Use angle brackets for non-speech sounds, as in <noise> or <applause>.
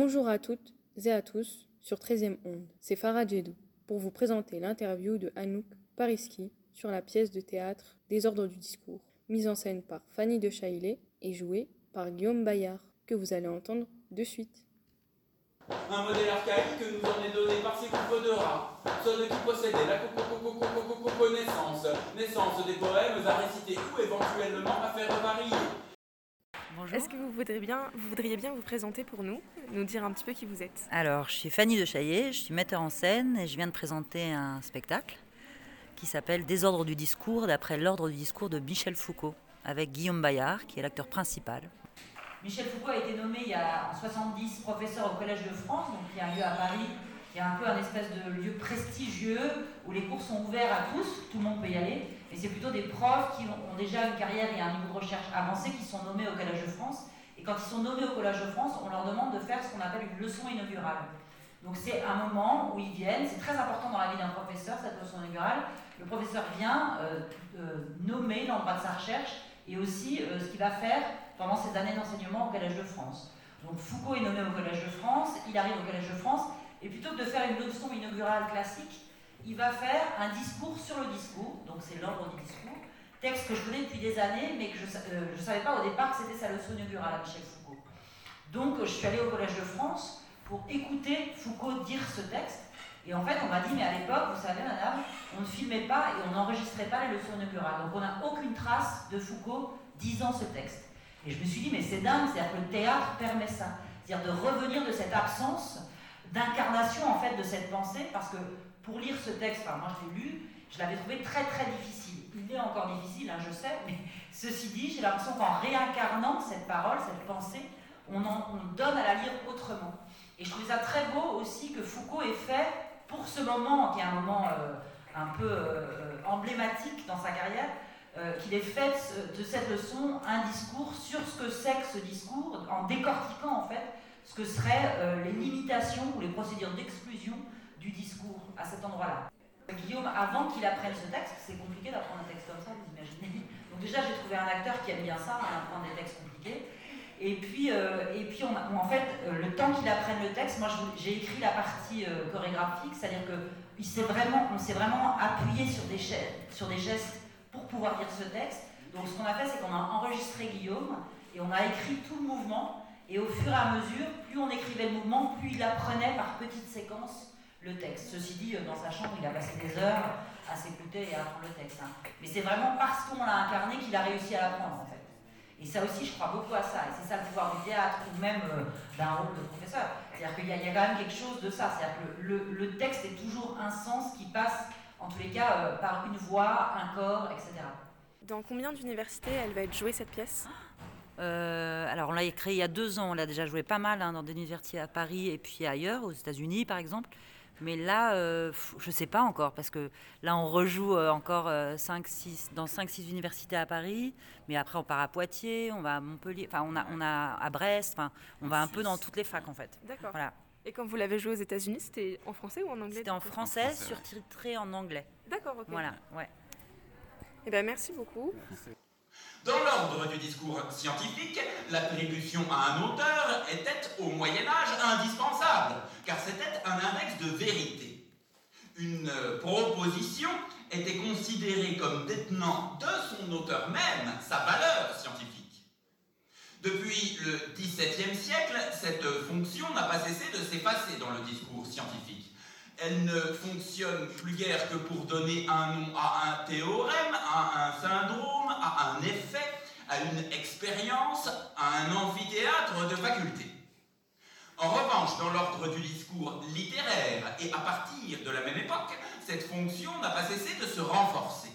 Bonjour à toutes et à tous sur 13e Onde. C'est Farah Djedou pour vous présenter l'interview de Anouk Pariski sur la pièce de théâtre Des ordres du discours, mise en scène par Fanny de Chaillet et jouée par Guillaume Bayard, que vous allez entendre de suite. Un modèle archaïque nous en est donné par ces coupes de rats. Ceux qui possédaient la connaissance, naissance des poèmes à réciter ou éventuellement à faire varier. Est-ce que vous voudriez, bien, vous voudriez bien vous présenter pour nous, nous dire un petit peu qui vous êtes? Alors, je suis Fanny de Chaillet, je suis metteur en scène et je viens de présenter un spectacle qui s'appelle Désordre du discours, d'après l'ordre du discours de Michel Foucault, avec Guillaume Bayard, qui est l'acteur principal. Michel Foucault a été nommé il y a en 70 professeur au Collège de France, donc il y a un lieu à Paris qui est un peu un espèce de lieu prestigieux où les cours sont ouverts à tous, tout le monde peut y aller. Et c'est plutôt des profs qui ont déjà une carrière et un niveau de recherche avancé qui sont nommés au Collège de France. Et quand ils sont nommés au Collège de France, on leur demande de faire ce qu'on appelle une leçon inaugurale. Donc c'est un moment où ils viennent, c'est très important dans la vie d'un professeur, cette leçon inaugurale. Le professeur vient euh, euh, nommer l'endroit de sa recherche et aussi euh, ce qu'il va faire pendant ses années d'enseignement au Collège de France. Donc Foucault est nommé au Collège de France, il arrive au Collège de France, et plutôt que de faire une leçon inaugurale classique, il va faire un discours sur le discours, donc c'est l'ordre du discours, texte que je connais depuis des années, mais que je ne euh, savais pas au départ que c'était sa leçon inaugurale à Michel Foucault. Donc je suis allée au Collège de France pour écouter Foucault dire ce texte, et en fait on m'a dit, mais à l'époque, vous savez madame, on ne filmait pas et on n'enregistrait pas les leçons inaugurales, donc on n'a aucune trace de Foucault disant ce texte. Et je me suis dit, mais c'est dingue, c'est-à-dire que le théâtre permet ça, c'est-à-dire de revenir de cette absence d'incarnation en fait de cette pensée, parce que pour lire ce texte, enfin moi je l'ai lu, je l'avais trouvé très très difficile. Il est encore difficile, hein, je sais, mais <laughs> ceci dit, j'ai l'impression qu'en réincarnant cette parole, cette pensée, on, on donne à la lire autrement. Et je trouve ça très beau aussi que Foucault ait fait pour ce moment, qui est un moment euh, un peu euh, emblématique dans sa carrière, euh, qu'il ait fait de cette leçon un discours sur ce que c'est que ce discours, en décortiquant en fait ce que seraient les limitations ou les procédures d'exclusion du discours à cet endroit-là. Guillaume, avant qu'il apprenne ce texte, c'est compliqué d'apprendre un texte comme ça, vous imaginez. Donc déjà, j'ai trouvé un acteur qui aime bien ça, hein, apprendre des textes compliqués. Et puis, euh, et puis en fait, euh, le temps qu'il apprenne le texte, moi j'ai écrit la partie euh, chorégraphique, c'est-à-dire qu'on s'est vraiment, vraiment appuyé sur des, sur des gestes pour pouvoir lire ce texte. Donc ce qu'on a fait, c'est qu'on a enregistré Guillaume et on a écrit tout le mouvement. Et au fur et à mesure, plus on écrivait le mouvement, plus il apprenait par petites séquences le texte. Ceci dit, dans sa chambre, il a passé des heures à s'écouter et à apprendre le texte. Hein. Mais c'est vraiment parce qu'on l'a incarné qu'il a réussi à l'apprendre, en fait. Et ça aussi, je crois beaucoup à ça. Et c'est ça le pouvoir du théâtre, ou même euh, d'un rôle de professeur. C'est-à-dire qu'il y, a quand même quelque chose de ça. C'est-à-dire que le, texte est toujours un sens qui passe, en tous les cas, euh, par une voix, un corps, etc. Dans combien d'universités elle va être jouée, cette pièce? Euh, alors, on l'a créée il y a deux ans. On l'a déjà joué pas mal hein, dans des universités à Paris et puis ailleurs, aux États-Unis par exemple. Mais là, euh, je ne sais pas encore, parce que là, on rejoue euh, encore 5, euh, 6, dans 5-6 universités à Paris, mais après, on part à Poitiers, on va à Montpellier, enfin, on a, on a à Brest, enfin, on va un peu dans toutes les facs, en fait. D'accord. Voilà. Et quand vous l'avez joué aux États-Unis, c'était en français ou en anglais C'était en français, surtitré en anglais. D'accord, ok. Voilà, ouais. Eh bien, merci beaucoup. Dans du discours scientifique, l'attribution à un auteur était au Moyen Âge indispensable, car c'était un index de vérité. Une proposition était considérée comme détenant de son auteur même sa valeur scientifique. Depuis le XVIIe siècle, cette fonction n'a pas cessé de s'effacer dans le discours scientifique. Elle ne fonctionne plus guère que pour donner un nom à un théorème, à un syndrome, à un effet, à une expérience, à un amphithéâtre de faculté. En revanche, dans l'ordre du discours littéraire et à partir de la même époque, cette fonction n'a pas cessé de se renforcer.